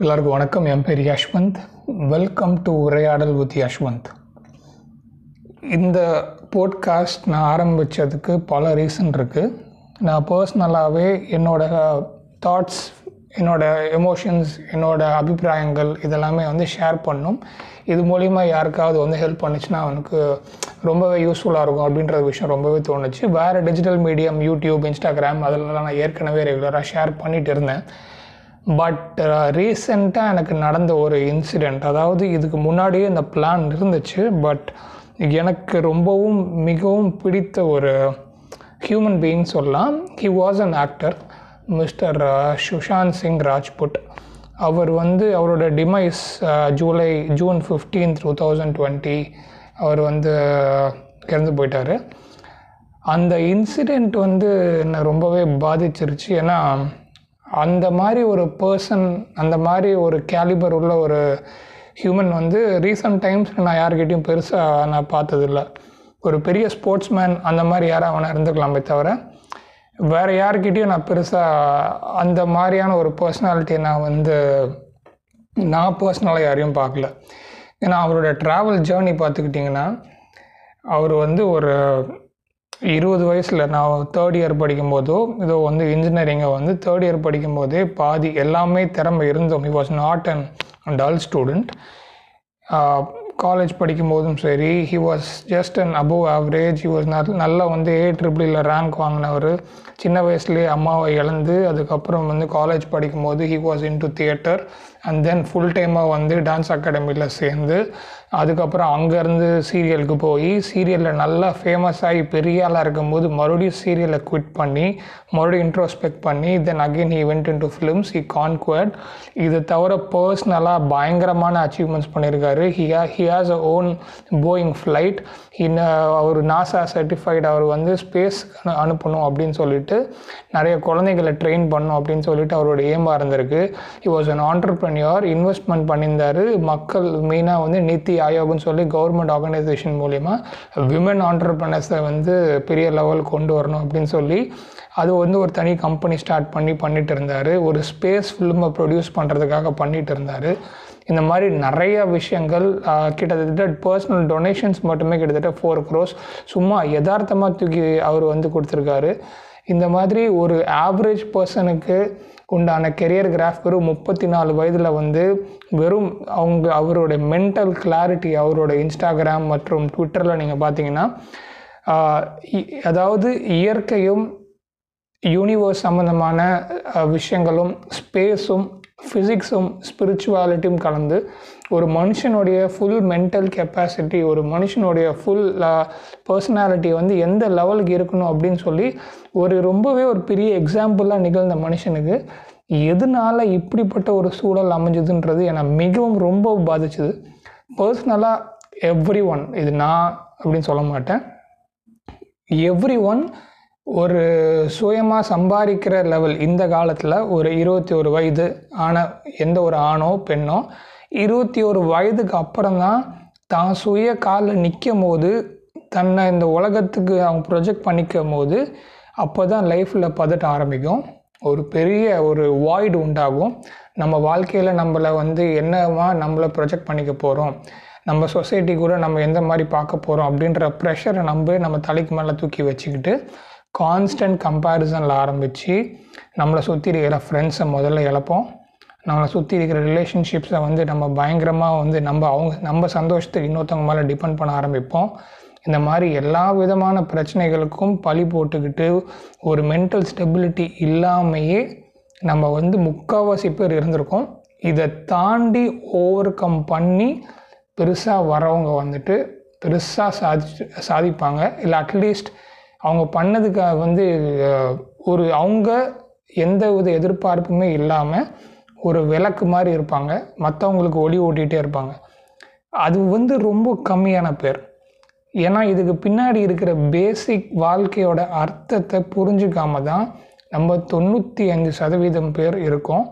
எல்லாருக்கும் வணக்கம். என் பேர் யஷ்வந்த். வெல்கம் டு உரையாடல் வித் யஷ்வந்த். இந்த போட்காஸ்ட் நான் ஆரம்பித்ததுக்கு பல ரீசன் இருக்குது நான் பர்சனலாகவே என்னோட தாட்ஸ் என்னோட எமோஷன்ஸ் என்னோட அபிப்பிராயங்கள் இதெல்லாமே வந்து ஷேர் பண்ணும். இது மூலிமா யாருக்காவது வந்து ஹெல்ப் பண்ணுச்சுன்னா அவனுக்கு ரொம்பவே யூஸ்ஃபுல்லாக இருக்கும் அப்படின்ற விஷயம் ரொம்பவே தோணுச்சு. வேறு டிஜிட்டல் மீடியம் யூடியூப் இன்ஸ்டாகிராம் அதிலலாம் நான் ஏற்கனவே ரெகுலராக ஷேர் பண்ணிகிட்டு இருந்தேன். பட் ரீசெண்டாக uh, எனக்கு நடந்த ஒரு இன்சிடெண்ட் அதாவது இதுக்கு முன்னாடியே இந்த பிளான் இருந்துச்சு பட் எனக்கு ரொம்பவும் மிகவும் பிடித்த ஒரு ஹியூமன் பீயிங் சொல்லலாம். He was an actor mister Sushant Singh Rajput அவர் வந்து அவரோட demise July June fifteen two thousand twenty அவர் வந்து இறந்து போயிட்டார். அந்த இன்சிடெண்ட் வந்து என்னை ரொம்பவே பாதிச்சிருச்சு. ஏன்னா அந்த மாதிரி ஒரு பர்சன் அந்த மாதிரி ஒரு கேலிபர் உள்ள ஒரு ஹியூமன் வந்து ரீசன்ட் டைம்ஸில் நான் யார்கிட்டையும் பெருசாக நான் பார்த்ததில்ல. ஒரு பெரிய ஸ்போர்ட்ஸ்மேன் அந்த மாதிரி யாரும் அவனை இருந்துக்கலாமே தவிர வேறு யார்கிட்டையும் நான் பெருசாக அந்த மாதிரியான ஒரு பர்சனாலிட்டியை நான் வந்து நான் பர்சனலாக யாரையும் பார்க்கல. ஏன்னா அவரோட ட்ராவல் ஜேர்னி பார்த்துக்கிட்டிங்கன்னா அவர் வந்து ஒரு இருபது வயசில் நான் தேர்ட் இயர் படிக்கும்போதோ இதோ வந்து இன்ஜினியரிங்கை வந்து தேர்ட் இயர் படிக்கும்போதே பாதி எல்லாமே திறமை இருந்தோம். He was not an dull student college படிக்கும்போதும் சரி he was just and above average he was நல் நல்லா வந்து ஏ ட்ரிபிளில் e ரேங்க் வாங்கினவர். சின்ன வயசுலேயே அம்மாவை இழந்து அதுக்கப்புறம் வந்து காலேஜ் படிக்கும்போது he was into theatre and then full டைமாக வந்து டான்ஸ் அகாடமியில் சேர்ந்து அதுக்கப்புறம் அங்கேருந்து சீரியலுக்கு போய் சீரியலில் நல்லா ஃபேமஸ் ஆகி பெரிய ஆளாக இருக்கும்போது மறுபடியும் சீரியலை குவிட் பண்ணி மறுபடியும் இன்ட்ரோஸ்பெக்ட் பண்ணி then again he went into films he conquered இது தவிர பர்சனலாக பயங்கரமான அச்சீவ்மெண்ட்ஸ் பண்ணியிருக்காரு. He he has a own Boeing flight இன்ன அவர் நாசா சர்டிஃபைட் அவர் வந்து ஸ்பேஸ் அனுப்பணும் அப்படின்னு சொல்லிட்டு நிறைய குழந்தைகளை ட்ரெயின் பண்ணணும் அப்படின்னு சொல்லிட்டு அவரோட ஏமாக இருந்திருக்கு. He was an entrepreneur investment பண்ணியிருந்தார். மக்கள் மெயினாக வந்து நித்தி ஆயோக்னு சொல்லி கவர்மெண்ட் ஆர்கனைசேஷன் மூலிமா விமன் ஆண்டர்பிரனர்ஸை வந்து பெரிய லெவல் கொண்டு வரணும் அப்படின்னு சொல்லி அது வந்து ஒரு தனி கம்பெனி ஸ்டார்ட் பண்ணி பண்ணிட்டு இருந்தார். ஒரு ஸ்பேஸ் ஃபிலிமை ப்ரொடியூஸ் பண்ணுறதுக்காக பண்ணிட்டு இருந்தார். இந்த மாதிரி நிறைய விஷயங்கள் கிட்டத்தட்ட பர்சனல் டொனேஷன்ஸ் மட்டுமே கிட்டத்தட்ட ஃபோர் க்ரோஸ் சும்மா யதார்த்தமாக தூக்கி அவர் வந்து கொடுத்துருக்காரு. இந்த மாதிரி ஒரு ஆவரேஜ் பர்சனுக்கு உண்டான கெரியர் கிராஃப் வெறும் முப்பத்தி நாலு வயதில் வந்து வெறும் அவங்க அவரோட மென்டல் கிளாரிட்டி அவரோட இன்ஸ்டாகிராம் மற்றும் ட்விட்டரில் நீங்கள் பார்த்தீங்கன்னா அதாவது இயற்கையும் யூனிவர்ஸ் சம்மந்தமான விஷயங்களும் ஸ்பேஸும் ஃபிசிக்ஸும் ஸ்பிரிச்சுவாலிட்டியும் கலந்து ஒரு மனுஷனுடைய ஃபுல் மென்டல் கெப்பாசிட்டி ஒரு மனுஷனுடைய ஃபுல் பர்சனாலிட்டி வந்து எந்த லெவலுக்கு இருக்கணும் அப்படின்னு சொல்லி ஒரு ரொம்பவே ஒரு பெரிய எக்ஸாம்பிளாக நிகழ்ந்த மனுஷனுக்கு எதனால் இப்படிப்பட்ட ஒரு சூழல் அமைஞ்சதுன்றது என்னை மிகவும் ரொம்ப பாதிச்சுது. பர்சனலாக எவ்ரி ஒன் இது நான் அப்படின்னு சொல்ல மாட்டேன். எவ்ரி ஒன் ஒரு சுயமாக சம்பாதிக்கிற லெவல் இந்த காலத்தில் ஒரு இருபத்தி ஒரு வயது ஆன எந்த ஒரு ஆணோ பெண்ணோ இருபத்தி ஒரு வயதுக்கு அப்புறம்தான் தான் தான் சுய காலில் நிற்கும் போது தன்னை இந்த உலகத்துக்கு அவங்க ப்ரொஜெக்ட் பண்ணிக்கும் போது அப்போ தான் லைஃப்பில் பதட்ட ஆரம்பிக்கும். ஒரு பெரிய ஒரு வாய்டு உண்டாகும். நம்ம வாழ்க்கையில் நம்மளை வந்து என்னவா நம்மளை ப்ரொஜெக்ட் பண்ணிக்க போகிறோம் நம்ம சொசைட்டி கூட நம்ம எந்த மாதிரி பார்க்க போகிறோம் அப்படின்ற ப்ரெஷரை நம்ம நம்ம தலைக்கு மேலே தூக்கி வச்சுக்கிட்டு கான்ஸ்டன்ட் கம்பேரிசனில் ஆரம்பித்து நம்மளை சுற்றி இருக்கிற ஃப்ரெண்ட்ஸை முதல்ல இழப்போம். நம்மளை சுற்றி இருக்கிற ரிலேஷன்ஷிப்ஸை வந்து நம்ம பயங்கரமாக வந்து நம்ம அவங்க நம்ம சந்தோஷத்துக்கு இன்னொருத்தவங்க மேலே டிபெண்ட் பண்ண ஆரம்பிப்போம். இந்த மாதிரி எல்லா விதமான பிரச்சனைகளுக்கும் பழி போட்டுக்கிட்டு ஒரு மென்டல் ஸ்டெபிலிட்டி இல்லாமையே நம்ம வந்து முக்கால்வாசி பேர் இருந்திருக்கோம். இதை தாண்டி ஓவர் கம் பண்ணி பெருசாக வரவங்க வந்துட்டு பெருசாக சாதிச்சு சாதிப்பாங்க. இல்லை அட்லீஸ்ட் அவங்க பண்ணதுக்கு வந்து ஒரு அவங்க எந்த வித எதிர்பார்ப்புமே இல்லாமல் ஒரு விளக்கு மாதிரி இருப்பாங்க. மற்றவங்களுக்கு ஒளி ஓட்டிகிட்டே இருப்பாங்க. அது வந்து ரொம்ப கம்மியான பேர். ஏன்னா இதுக்கு பின்னாடி இருக்கிற பேசிக் வாழ்க்கையோட அர்த்தத்தை புரிஞ்சுக்காம தான் நம்ம தொண்ணூற்றி அஞ்சு சதவீதம் பேர் இருக்கோம்.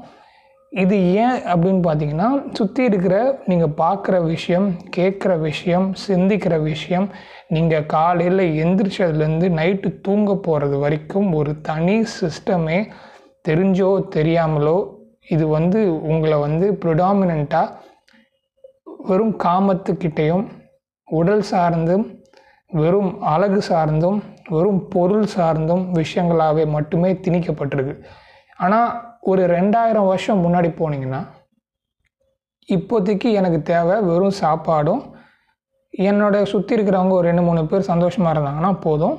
இது ஏன் அப்படின்னு பார்த்தீங்கன்னா சுற்றி இருக்கிற நீங்கள் பார்க்குற விஷயம் கேட்குற விஷயம் சிந்திக்கிற விஷயம் நீங்கள் காலையில் எந்திரிச்சதுலேருந்து நைட்டு தூங்க போகிறது வரைக்கும் ஒரு தனி சிஸ்டமே தெரிஞ்சோ தெரியாமலோ இது வந்து உங்களை வந்து ப்ரிடாமினண்ட்டாக வெறும் காமத்துக்கிட்டேயும் உடல் சார்ந்தும் வெறும் அழகு சார்ந்தும் வெறும் பொருள் சார்ந்தும் விஷயங்களாகவே மட்டுமே திணிக்கப்பட்டிருக்கு. ஆனால் ஒரு ரெண்டாயிரம் வருஷம் முன்னாடி போனீங்கன்னா இப்போதைக்கு எனக்கு தேவை வெறும் சாப்பாடும். என்னோட சுற்றி இருக்கிறவங்க ஒரு ரெண்டு மூணு பேர் சந்தோஷமாக இருந்தாங்கன்னா போதும்.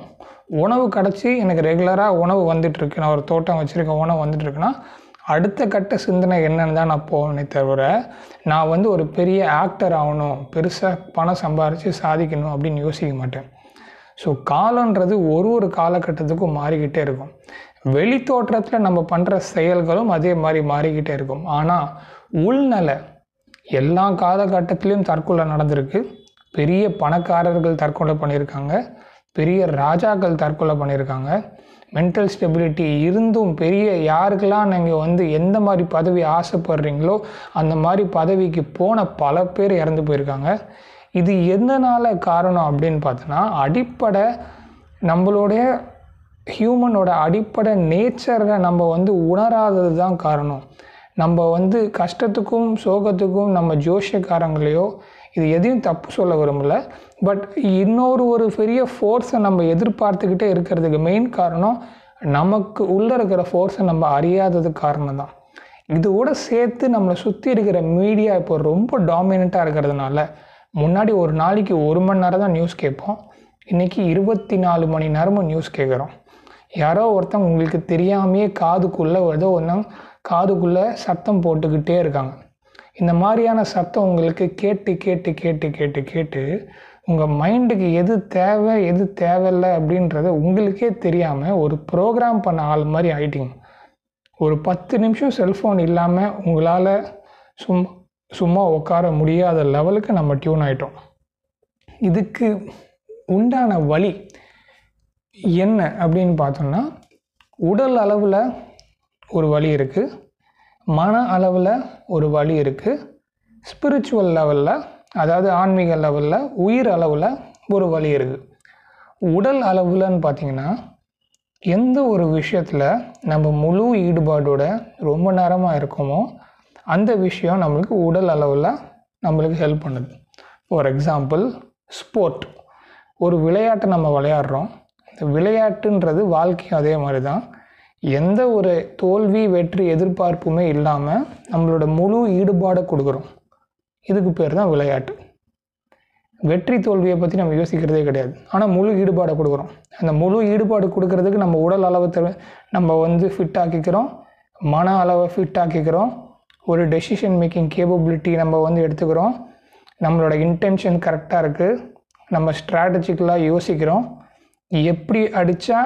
உணவு கிடச்சி எனக்கு ரெகுலராக உணவு வந்துட்டுருக்கு நான் ஒரு தோட்டம் வச்சுருக்கேன் உணவு வந்துட்டுருக்குன்னா அடுத்த கட்ட சிந்தனை என்னன்னு தான் நான் போவேனே தவிர நான் வந்து ஒரு பெரிய ஆக்டர் ஆகணும் பெருசாக பணம் சம்பாரித்து சாதிக்கணும் அப்படின்னு யோசிக்க மாட்டேன். ஸோ காலன்றது ஒரு ஒரு காலகட்டத்துக்கும் மாறிக்கிட்டே இருக்கும். வெளி தோற்றத்தில் நம்ம பண்ணுற செயல்களும் அதே மாதிரி மாறிக்கிட்டே இருக்கும். ஆனால் உள்நல எல்லா காலகட்டத்திலையும் தற்கொலை நடந்திருக்கு. பெரிய பணக்காரர்கள் தற்கொலை பண்ணியிருக்காங்க. பெரிய ராஜாக்கள் தற்கொலை பண்ணியிருக்காங்க. மென்டல் ஸ்டெபிலிட்டி இருந்தும் பெரிய யாருக்கெல்லாம் நீங்கள் வந்து எந்த மாதிரி பதவி ஆசைப்படுறீங்களோ அந்த மாதிரி பதவிக்கு போன பல பேர் இறந்து போயிருக்காங்க. இது எதனால் காரணம் அப்படின்னு பார்த்தோன்னா அடிப்படை நம்மளுடைய ஹியூமனோட அடிப்படை நேச்சரை நம்ம வந்து உணராதது தான் காரணம். நம்ம வந்து கஷ்டத்துக்கும் சோகத்துக்கும் நம்ம ஜோஷியக்காரங்களையோ இது எதையும் தப்பு சொல்ல விரும்பல. பட் இன்னொரு ஒரு பெரிய ஃபோர்ஸை நம்ம எதிர்பார்த்துக்கிட்டே இருக்கிறதுக்கு மெயின் காரணம் நமக்கு உள்ளே இருக்கிற ஃபோர்ஸை நம்ம அறியாதது காரணம் தான். இதோட சேர்த்து நம்மளை சுற்றி இருக்கிற மீடியா இப்போ ரொம்ப டாமினண்ட்டாக இருக்கிறதுனால முன்னாடி ஒரு நாளைக்கு ஒரு மணி நேரம் தான் நியூஸ் கேட்போம். இன்றைக்கி இருபத்தி நாலு மணி நேரமும் நியூஸ் கேட்குறோம். யாரோ ஒருத்தன் உங்களுக்கு தெரியாமையே காதுக்குள்ளே ஏதோ ஒன்று காதுக்குள்ளே சத்தம் போட்டுக்கிட்டே இருக்காங்க. இந்த மாதிரியான சத்தம் உங்களுக்கு கேட்டு கேட்டு கேட்டு கேட்டு கேட்டு உங்கள் மைண்டுக்கு எது தேவை எது தேவையில்லை அப்படின்றத உங்களுக்கே தெரியாமல் ஒரு ப்ரோக்ராம் பண்ண ஆள் மாதிரி ஆயிட்டீங்க. ஒரு பத்து நிமிஷம் செல்ஃபோன் இல்லாமல் உங்களால் சும் சும்மா உட்கார முடியாத லெவலுக்கு நம்ம டியூன் ஆகிட்டோம் இதுக்கு உண்டான வழி என்ன அப்படின்னு பார்த்தோம்னா உடல் அளவில் ஒரு வழி இருக்குது மன அளவில் ஒரு வழி இருக்குது ஸ்பிரிச்சுவல் லெவலில் அதாவது ஆன்மீக லெவலில் உயிர் அளவில் ஒரு வழி இருக்குது உடல் அளவில்னு பார்த்தீங்கன்னா எந்த ஒரு விஷயத்தில் நம்ம முழு ஈடுபாடோட ரொம்ப நேரமாக இருக்கோமோ அந்த விஷயம் நம்மளுக்கு உடல் அளவில் நம்மளுக்கு ஹெல்ப் பண்ணுது. ஃபார் எக்ஸாம்பிள் ஸ்போர்ட் ஒரு விளையாட்டை நம்ம விளையாடுறோம். இந்த விளையாட்டுன்றது வாழ்க்கையும் அதே மாதிரி தான் எந்த ஒரு தோல்வி வெற்றி எதிர்பார்ப்புமே இல்லாமல் நம்மளோட முழு ஈடுபாடை கொடுக்குறோம். இதுக்கு பேர் தான் விளையாட்டு. வெற்றி தோல்வியை பற்றி நம்ம யோசிக்கிறதே கிடையாது. ஆனால் முழு ஈடுபாடை கொடுக்குறோம். அந்த முழு ஈடுபாடு கொடுக்கறதுக்கு நம்ம உடல் அளவை நம்ம வந்து ஃபிட் ஆக்கிக்கிறோம். மன அளவை ஃபிட் ஆக்கிக்கிறோம். ஒரு டெசிஷன் மேக்கிங் கேப்பபிலிட்டி நம்ம வந்து எடுத்துக்கிறோம். நம்மளோட இன்டென்ஷன் கரெக்டாக இருக்குது நம்ம ஸ்ட்ராட்டஜிக்கலாக யோசிக்கிறோம். எப்படி அடித்தா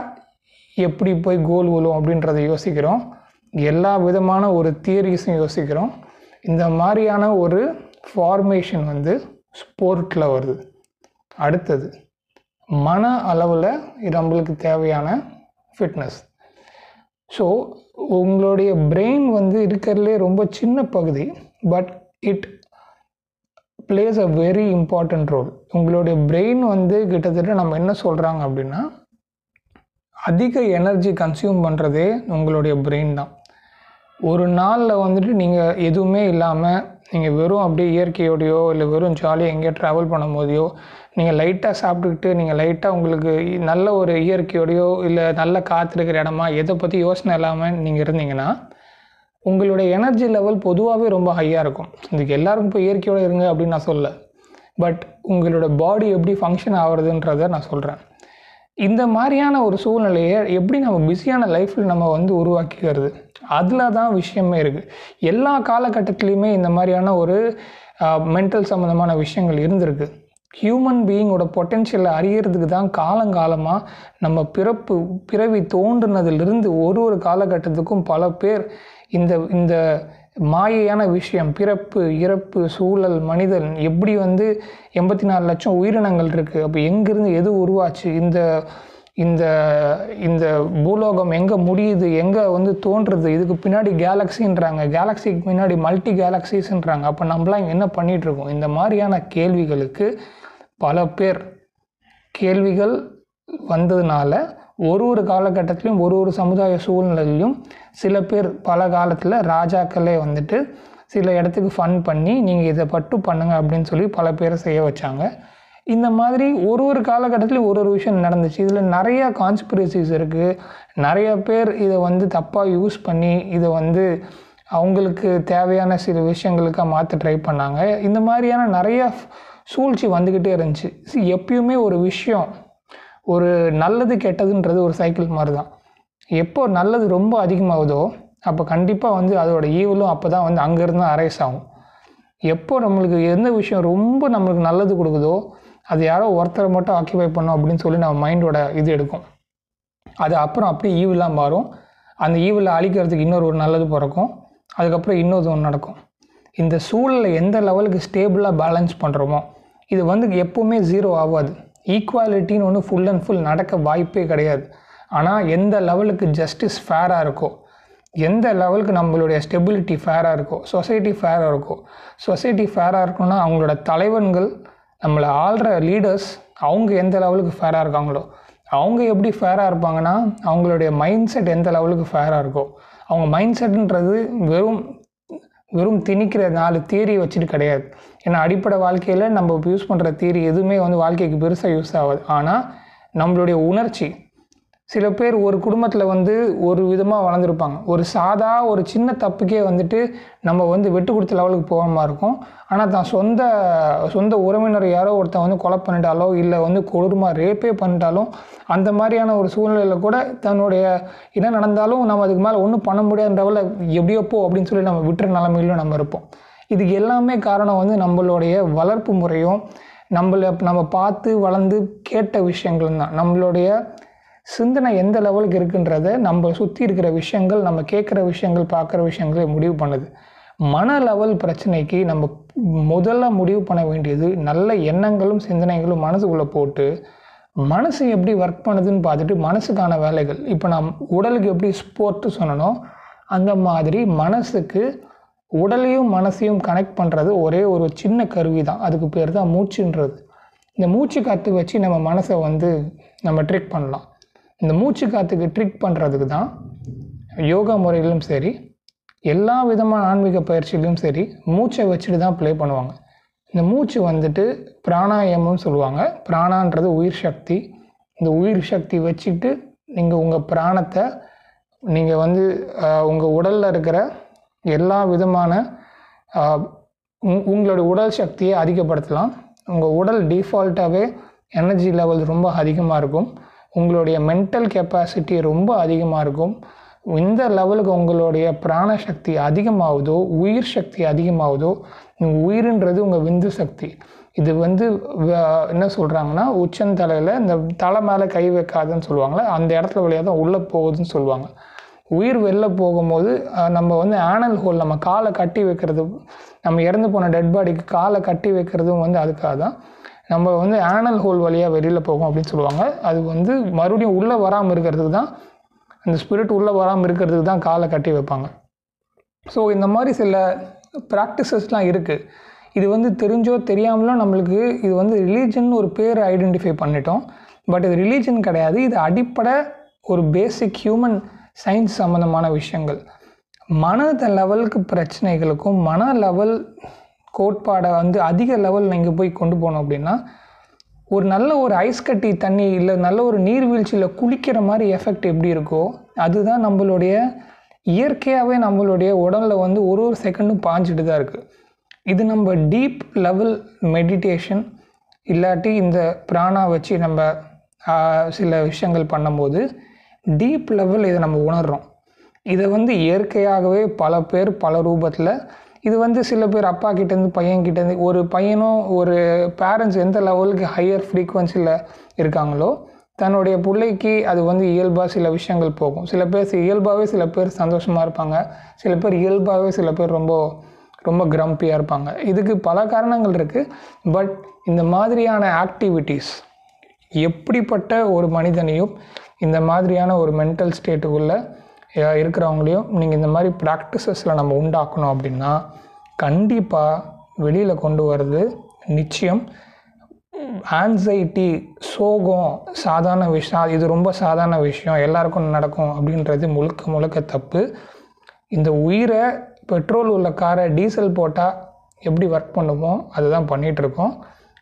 எப்படி போய் கோல் விழும் அப்படின்றத யோசிக்கிறோம். எல்லா விதமான ஒரு தியரிஸும் யோசிக்கிறோம். இந்த மாதிரியான ஒரு ஃபார்மேஷன் வந்து ஸ்போர்ட்டில் வருது. அடுத்தது மன அளவில் நம்மளுக்கு தேவையான ஃபிட்னஸ் ஸோ உங்களுடைய பிரெயின் வந்து இருக்கிறதுலே ரொம்ப சின்ன பகுதி but it plays a very important role உங்களுடைய பிரெயின் வந்து கிட்டத்தட்ட நம்ம என்ன சொல்கிறாங்க அப்படின்னா அதிக எனர்ஜி கன்சியூம் பண்ணுறதே உங்களுடைய பிரெயின் தான். ஒரு நாளில் வந்துட்டு நீங்கள் எதுவுமே இல்லாமல் நீங்கள் வெறும் அப்படியே இயற்கையோடையோ இல்லை வெறும் ஜாலியாக எங்கேயோ ட்ராவல் பண்ணும்போதையோ நீங்கள் லைட்டாக சாப்பிட்டுக்கிட்டு நீங்கள் லைட்டாக உங்களுக்கு நல்ல ஒரு இயற்கையோடையோ இல்லை நல்ல காற்று இருக்கிற இடமா எதை பற்றி யோசனை இல்லாமல் நீங்கள் இருந்தீங்கன்னா உங்களுடைய எனர்ஜி லெவல் பொதுவாகவே ரொம்ப ஹையாக இருக்கும். இதுக்கு எல்லாருக்கும் இப்போ இயற்கையோடு இருங்க அப்படின்னு நான் சொல்ல பட் உங்களோட பாடி எப்படி ஃபங்க்ஷன் ஆகுறதுன்றதை நான் சொல்கிறேன் இந்த மாதிரியான ஒரு சூழ்நிலையை எப்படி நம்ம பிஸியான லைஃப்பில் நம்ம வந்து உருவாக்கிக்கிறது? அதில் தான் விஷயமே இருக்குது எல்லா காலகட்டத்துலேயுமே இந்த மாதிரியான ஒரு மென்டல் சம்மந்தமான விஷயங்கள் இருந்திருக்கு. ஹியூமன் பீயிங்கோட பொட்டென்ஷியலை அறியறதுக்கு தான் காலங்காலமாக நம்ம பிறப்பு பிறவி தோன்றுனதிலிருந்து ஒரு ஒரு காலகட்டத்துக்கும் பல பேர் இந்த இந்த மாயையான விஷயம் பிறப்பு இறப்பு சூழல் மனிதன் எப்படி வந்து எண்பத்தி நாலு லட்சம் உயிரினங்கள் இருக்குது அப்போ எங்கேருந்து எது உருவாச்சு? இந்த இந்த இந்த பூலோகம் எங்கே முடியுது? எங்கே வந்து தோன்றுறது இதுக்கு பின்னாடி கேலக்ஸின்றாங்க கேலக்ஸிக்கு பின்னாடி மல்டி கேலக்ஸிஸ்ன்றாங்க அப்போ நம்மளாம் என்ன பண்ணிகிட்ருக்கோம் இந்த மாதிரியான கேள்விகளுக்கு பல பேர் கேள்விகள் வந்ததுனால ஒரு ஒரு காலகட்டத்திலையும் ஒரு ஒரு சமுதாய சூழ்நிலையிலையும் சில பேர் பல காலத்தில் ராஜாக்களே வந்துட்டு சில இடத்துக்கு ஃபன் பண்ணி நீங்கள் இதை பட்டு பண்ணுங்கள் அப்படின்னு சொல்லி பல பேரை செய்ய வச்சாங்க. இந்த மாதிரி ஒரு ஒரு காலகட்டத்திலையும் ஒரு ஒரு விஷயம் நடந்துச்சு. இதில் நிறையா கான்ஸ்பிரசிஸ் இருக்குது நிறைய பேர் இதை வந்து தப்பாக யூஸ் பண்ணி இதை வந்து அவங்களுக்கு தேவையான சில விஷயங்களுக்காக மாற்ற ட்ரை பண்ணாங்க. இந்த மாதிரியான நிறையா சூழ்ச்சி வந்துக்கிட்டே இருந்துச்சு. எப்பயுமே ஒரு விஷயம் ஒரு நல்லது கெட்டதுன்றது ஒரு சைக்கிள் மாதிரி தான் எப்போ நல்லது ரொம்ப அதிகமாகுதோ அப்போ கண்டிப்பாக வந்து அதோட ஈவலும் அப்போ தான் வந்து அங்கேருந்து அரைஸ் ஆகும். எப்போ நம்மளுக்கு எந்த விஷயம் ரொம்ப நம்மளுக்கு நல்லது கொடுக்குதோ அது யாரோ ஒருத்தரை மட்டும் ஆக்கியபை பண்ணும் அப்படின்னு சொல்லி நம்ம மைண்டோட இது எடுக்கும். அது அப்புறம் அப்படியே ஈவெலாம் மாறும். அந்த ஈவில் அழிக்கிறதுக்கு இன்னொரு ஒரு நல்லது பிறக்கும். அதுக்கப்புறம் இன்னொரு ஒன்று நடக்கும். இந்த சூழலை எந்த லெவலுக்கு ஸ்டேபிளாக பேலன்ஸ் பண்ணுறோமோ இது வந்து எப்போவுமே ஜீரோ ஆகாது. ஈக்குவாலிட்டின்னு ஒன்று ஃபுல் அண்ட் ஃபுல் நடக்க வாய்ப்பே கிடையாது. ஆனால் எந்த லெவலுக்கு ஜஸ்டிஸ் ஃபேராக இருக்கோ எந்த லெவலுக்கு நம்மளுடைய ஸ்டெபிலிட்டி ஃபேராக இருக்கோ சொசைட்டி ஃபேராக இருக்கோ சொசைட்டி ஃபேராக இருக்கணும்னா அவங்களோட தலைவன்கள் நம்மளை ஆள்ற லீடர்ஸ் அவங்க எந்த லெவலுக்கு ஃபேராக இருக்காங்களோ அவங்க எப்படி ஃபேராக இருப்பாங்கன்னா அவங்களுடைய மைண்ட் செட் எந்த லெவலுக்கு ஃபேராக இருக்கோ அவங்க மைண்ட் செட்டுன்றது வெறும் வெறும் திணிக்கிற நாலு தியரி வச்சுட்டு கிடையாது. ஏன்னா அடிப்படை வாழ்க்கையில் நம்ம யூஸ் பண்ணுற தீரி எதுவுமே வந்து வாழ்க்கைக்கு பெருசாக யூஸ் ஆகாது. ஆனால் நம்மளுடைய உணர்ச்சி சில பேர் ஒரு குடும்பத்தில் வந்து ஒரு விதமாக வளர்ந்துருப்பாங்க. ஒரு சாதா ஒரு சின்ன தப்புக்கே வந்துட்டு நம்ம வந்து வெட்டு கொடுத்த லெவலுக்கு போகிற மாதிரி இருக்கும். ஆனால் தான் சொந்த சொந்த உறவினர் யாரோ ஒருத்தன் வந்து கொலை பண்ணிட்டாலோ இல்லை வந்து கொடூரமாக ரேப்பே பண்ணிட்டாலும் அந்த மாதிரியான ஒரு சூழ்நிலையில் கூட தன்னுடைய என்ன நடந்தாலும் நம்ம அதுக்கு மேலே ஒன்றும் பண்ண முடியாத லெவலில் எப்படியோ போ அப்படின்னு சொல்லி நம்ம விட்டுற நிலமையிலும் நம்ம இருப்போம். இதுக்கு எல்லாமே காரணம் வந்து நம்மளுடைய வளர்ப்பு முறையும் நம்மளை நம்ம பார்த்து வளர்ந்து கேட்ட விஷயங்களும் தான். நம்மளுடைய சிந்தனை எந்த லெவலுக்கு இருக்குன்றத நம்ம சுற்றி இருக்கிற விஷயங்கள் நம்ம கேட்குற விஷயங்கள் பார்க்குற விஷயங்களை முடிவு பண்ணுது. மன லெவல் பிரச்சனைக்கு நம்ம முதல்ல முடிவு பண்ண வேண்டியது நல்ல எண்ணங்களும் சிந்தனைகளும் மனசுக்குள்ளே போட்டு மனசு எப்படி ஒர்க் பண்ணுதுன்னு பார்த்துட்டு மனசுக்கான வேலைகள். இப்போ நான் உடலுக்கு எப்படி ஸ்போர்ட்டு சொன்னனோ அந்த மாதிரி மனசுக்கு உடலையும் மனசையும் கனெக்ட் பண்ணுறது ஒரே ஒரு சின்ன கருவி தான் அதுக்கு பேர் தான் மூச்சுன்றது. இந்த மூச்சு காற்று வச்சு நம்ம மனசை வந்து நம்ம ட்ரிக் பண்ணலாம். இந்த மூச்சு காற்றுக்கு ட்ரிக் பண்ணுறதுக்கு தான் யோகா முறையிலும் சரி எல்லா விதமான ஆன்மீக பயிற்சியிலும் சரி மூச்சை வச்சுட்டு தான் ப்ளே பண்ணுவாங்க. இந்த மூச்சு வந்துட்டு பிராணாயமம்னு சொல்லுவாங்க. பிராணான்றது உயிர் சக்தி. இந்த உயிர் சக்தி வச்சுட்டு நீங்கள் உங்கள் பிராணத்தை நீங்கள் வந்து உங்கள் உடலில் இருக்கிற எல்லா விதமான உங்- உங்களோட உடல் சக்தியை அதிகப்படுத்தலாம். உங்கள் உடல் டிஃபால்ட்டாகவே எனர்ஜி லெவல் ரொம்ப அதிகமாக இருக்கும். உங்களுடைய மென்டல் கெப்பாசிட்டி ரொம்ப அதிகமாக இருக்கும். இந்த லெவலுக்கு உங்களுடைய பிராண சக்தி அதிகமாகுதோ உயிர் சக்தி அதிகமாகுதோ உயிர்ன்றது உங்கள் விந்து சக்தி. இது வந்து என்ன சொல்கிறாங்கன்னா உச்சந்தலையில் இந்த தலை மேலே கை வைக்காதுன்னு சொல்லுவாங்களே அந்த இடத்துல வழியாக தான் உள்ளே போகுதுன்னு சொல்லுவாங்க. உயிர் வெளில போகும்போது நம்ம வந்து ஆனல் ஹோல் நம்ம காலை கட்டி வைக்கிறது நம்ம இறந்து போன டெட் பாடிக்கு காலை கட்டி வைக்கிறதும் வந்து அதுக்காக தான். நம்ம வந்து ஆனல் ஹோல் வழியாக வெளியில் போகும் அப்படின்னு சொல்லுவாங்க. அது வந்து மறுபடியும் உள்ளே வராமல் இருக்கிறதுக்கு தான் அந்த ஸ்பிரிட் உள்ளே வராமல் இருக்கிறதுக்கு தான் காலை கட்டி வைப்பாங்க. ஸோ இந்த மாதிரி சில ப்ராக்டிசஸ்லாம் இருக்குது இது வந்து தெரிஞ்சோ தெரியாமலோ நம்மளுக்கு இது வந்து ரிலீஜன் ஒரு பேர் ஐடென்டிஃபை பண்ணிட்டோம். பட் இது ரிலீஜன் கிடையாது. இது அடிப்படை ஒரு பேசிக் ஹியூமன் சயின்ஸ் சம்மந்தமான விஷயங்கள். மனத லெவலுக்கு பிரச்சனைகளுக்கும் மன லெவல் கோட்பாடை வந்து அதிக லெவல் இங்கே போய் கொண்டு போனோம் அப்படின்னா ஒரு நல்ல ஒரு ஐஸ் கட்டி தண்ணி இல்லை நல்ல ஒரு நீர்வீழ்ச்சியில் குளிக்கிற மாதிரி எஃபெக்ட் எப்படி இருக்கோ அதுதான் நம்மளுடைய இயற்கையாகவே நம்மளுடைய உடலில் வந்து ஒரு ஒரு செகண்டும் பாஞ்சிட்டு தான் இருக்குது இது நம்ம டீப் லெவல் மெடிடேஷன் இல்லாட்டி இந்த பிராணா வச்சு நம்ம சில விஷயங்கள் பண்ணும்போது டீப் லெவல் இதை நம்ம உணர்கிறோம் இதை வந்து இயற்கையாகவே பல பேர் பல ரூபத்தில் இது வந்து சில பேர் அப்பா கிட்டேருந்து பையன் கிட்டேருந்து ஒரு பையனும் ஒரு பேரண்ட்ஸ் எந்த லெவலுக்கு ஹையர் ஃப்ரீக்குவன்சியில் இருக்காங்களோ தன்னுடைய பிள்ளைக்கு அது வந்து இயல்பாக சில விஷயங்கள் போகும். சில பேர் இயல்பாகவே சில பேர் சந்தோஷமாக இருப்பாங்க. சில பேர் இயல்பாகவே சில பேர் ரொம்ப ரொம்ப கிரம்பியாக இருப்பாங்க. இதுக்கு பல காரணங்கள் இருக்குது பட் இந்த மாதிரியான ஆக்டிவிட்டீஸ் எப்படிப்பட்ட ஒரு மனிதனையும் இந்த மாதிரியான ஒரு மென்டல் ஸ்டேட்டுக்குள்ளே இருக்கிறவங்களையும் நீங்கள் இந்த மாதிரி ப்ராக்டிசஸில் நம்ம உண்டாக்கணும் அப்படின்னா கண்டிப்பாக வெளியில் கொண்டு வர்றது நிச்சயம். ஆன்சைட்டி சோகம் சாதாரண விஷயம் இது ரொம்ப சாதாரண விஷயம் எல்லாருக்கும் நடக்கும் அப்படின்றது முழுக்க முழுக்க தப்பு. இந்த உயிரை பெட்ரோல் உள்ள காரை டீசல் போட்டால் எப்படி ஒர்க் பண்ணுமோ அதுதான் பண்ணிகிட்ருக்கோம்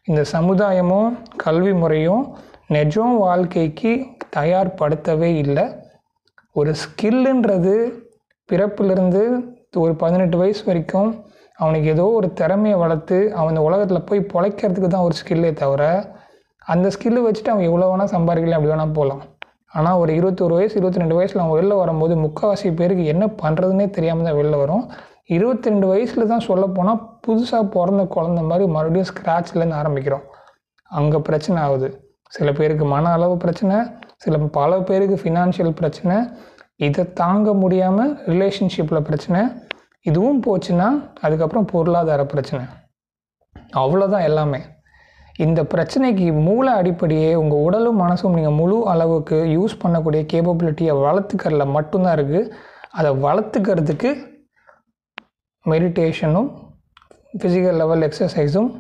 இந்த சமுதாயமும் கல்வி முறையும் நிஜம் வாழ்க்கைக்கு தயார்படுத்தவே இல்லை. ஒரு ஸ்கில்லுன்றது பிறப்பிலிருந்து ஒரு பதினெட்டு வயசு வரைக்கும் அவனுக்கு ஏதோ ஒரு திறமையை வளர்த்து அவன் இந்த உலகத்தில் போய் பொழைக்கிறதுக்கு தான் ஒரு ஸ்கில்லே தவிர அந்த ஸ்கில்லு வச்சுட்டு அவன் எவ்வளோ வேணால் சம்பாதிக்கலாம் அப்படி வேணால் போகலாம் ஆனால் ஒரு இருபத்தொரு வயசு இருபத்தி ரெண்டு வயசில் அவன் வெளில வரும்போது முக்கால்வாசி பேருக்கு என்ன பண்ணுறதுனே தெரியாமல் தான் வெளில வரும். இருபத்தி ரெண்டு வயசில் தான் சொல்ல போனால் புதுசாக பிறந்த குழந்த மாதிரி மறுபடியும் ஸ்க்ராட்ச்லேருந்து ஆரம்பிக்கிறோம். அங்கே பிரச்சனை ஆகுது. சில பேருக்கு மன அளவு பிரச்சனை சில பல பேருக்கு ஃபினான்ஷியல் பிரச்சனை இதை தாங்க முடியாமல் ரிலேஷன்ஷிப்பில் பிரச்சனை இதுவும் போச்சுன்னா அதுக்கப்புறம் பொருளாதார பிரச்சனை. அவ்வளோதான் எல்லாமே. இந்த பிரச்சனைக்கு மூல அடிப்படையே உங்கள் உடலும் மனசும் நீங்கள் முழு அளவுக்கு யூஸ் பண்ணக்கூடிய கேப்பபிலிட்டியை வளர்த்துக்கிறதுல மட்டும்தான் இருக்குது அதை வளர்த்துக்கிறதுக்கு மெடிடேஷனும் ஃபிசிக்கல் லெவல் எக்ஸசைஸும்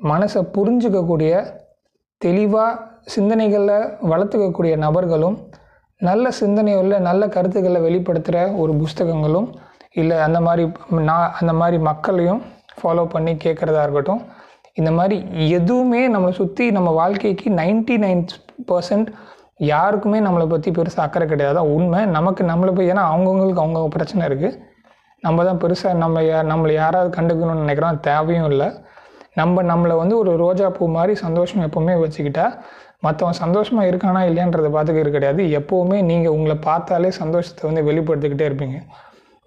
மனசை புரிஞ்சுக்கக்கூடிய தெளிவாக சிந்தனைகளை வளர்த்துக்கக்கூடிய நபர்களும் நல்ல சிந்தனையுள்ள நல்ல கருத்துக்களை வெளிப்படுத்துகிற ஒரு புஸ்தகங்களும் இல்லை அந்த மாதிரி நான் அந்த மாதிரி மக்களையும் ஃபாலோ பண்ணி கேட்குறதா இருக்கட்டும். இந்த மாதிரி எதுவுமே நம்மளை சுற்றி நம்ம வாழ்க்கைக்கு நைன்டி நைன் பர்சன்ட் யாருக்குமே நம்மளை பற்றி பெருசாக அக்கறை கிடையாது. தான் உண்மை. நமக்கு நம்மளை போய் ஏன்னா அவங்கவுங்களுக்கு அவங்கவுங்க பிரச்சனை இருக்குது நம்ம தான் பெருசாக நம்ம யா- நம்மளை யாராவது கண்டுக்கணும்னு நினைக்கிறோம். தேவையும் இல்லை. நம்ம நம்மளை வந்து ஒரு ரோஜா பூ மாதிரி சந்தோஷம் எப்போவுமே வச்சுக்கிட்டா மற்றவன் சந்தோஷமாக இருக்கானா இல்லையான்றதை பார்த்துக்கிறது கிடையாது. எப்போவுமே நீங்கள் உங்களை பார்த்தாலே சந்தோஷத்தை வந்து வெளிப்படுத்திக்கிட்டே இருப்பீங்க.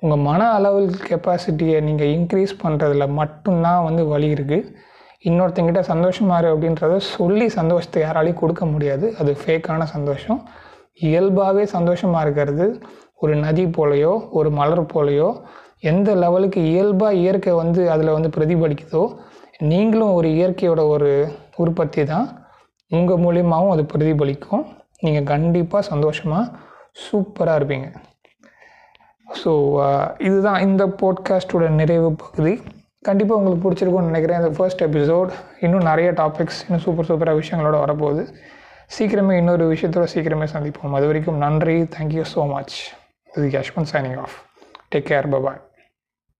உங்கள் மன அளவில் கெப்பாசிட்டியை நீங்கள் இன்க்ரீஸ் பண்ணுறதுல மட்டும்தான் வந்து வழி இருக்குது இன்னொருத்தங்கிட்ட சந்தோஷமாக இரு அப்படின்றத சொல்லி சந்தோஷத்தை யாராலையும் கொடுக்க முடியாது. அது ஃபேக்கான சந்தோஷம். இயல்பாகவே சந்தோஷமாக இருக்கிறது ஒரு நதி போலையோ ஒரு மலர் போலையோ எந்த லெவலுக்கு இயல்பாக இயற்கை வந்து அதில் வந்து பிரதிபலிக்குதோ நீங்களும் ஒரு இயற்கையோட ஒரு உற்பத்தி தான். உங்கள் மூலியமாகவும் அது பிரதிபலிக்கும். நீங்கள் கண்டிப்பாக சந்தோஷமாக சூப்பராக இருப்பீங்க. ஸோ இதுதான் இந்த போட்காஸ்டோட நிறைவு பகுதி. கண்டிப்பாக உங்களுக்கு பிடிச்சிருக்கும்னு நினைக்கிறேன். இந்த ஃபர்ஸ்ட் எபிசோட் இன்னும் நிறைய டாபிக்ஸ் இன்னும் சூப்பர் சூப்பராக விஷயங்களோட வரப்போகுது. சீக்கிரமே இன்னொரு விஷயத்தோட சீக்கிரமே சந்திப்போம். அது வரைக்கும் நன்றி. தேங்க்யூ ஸோ மச் இது Yashwanth signing off take care bye bye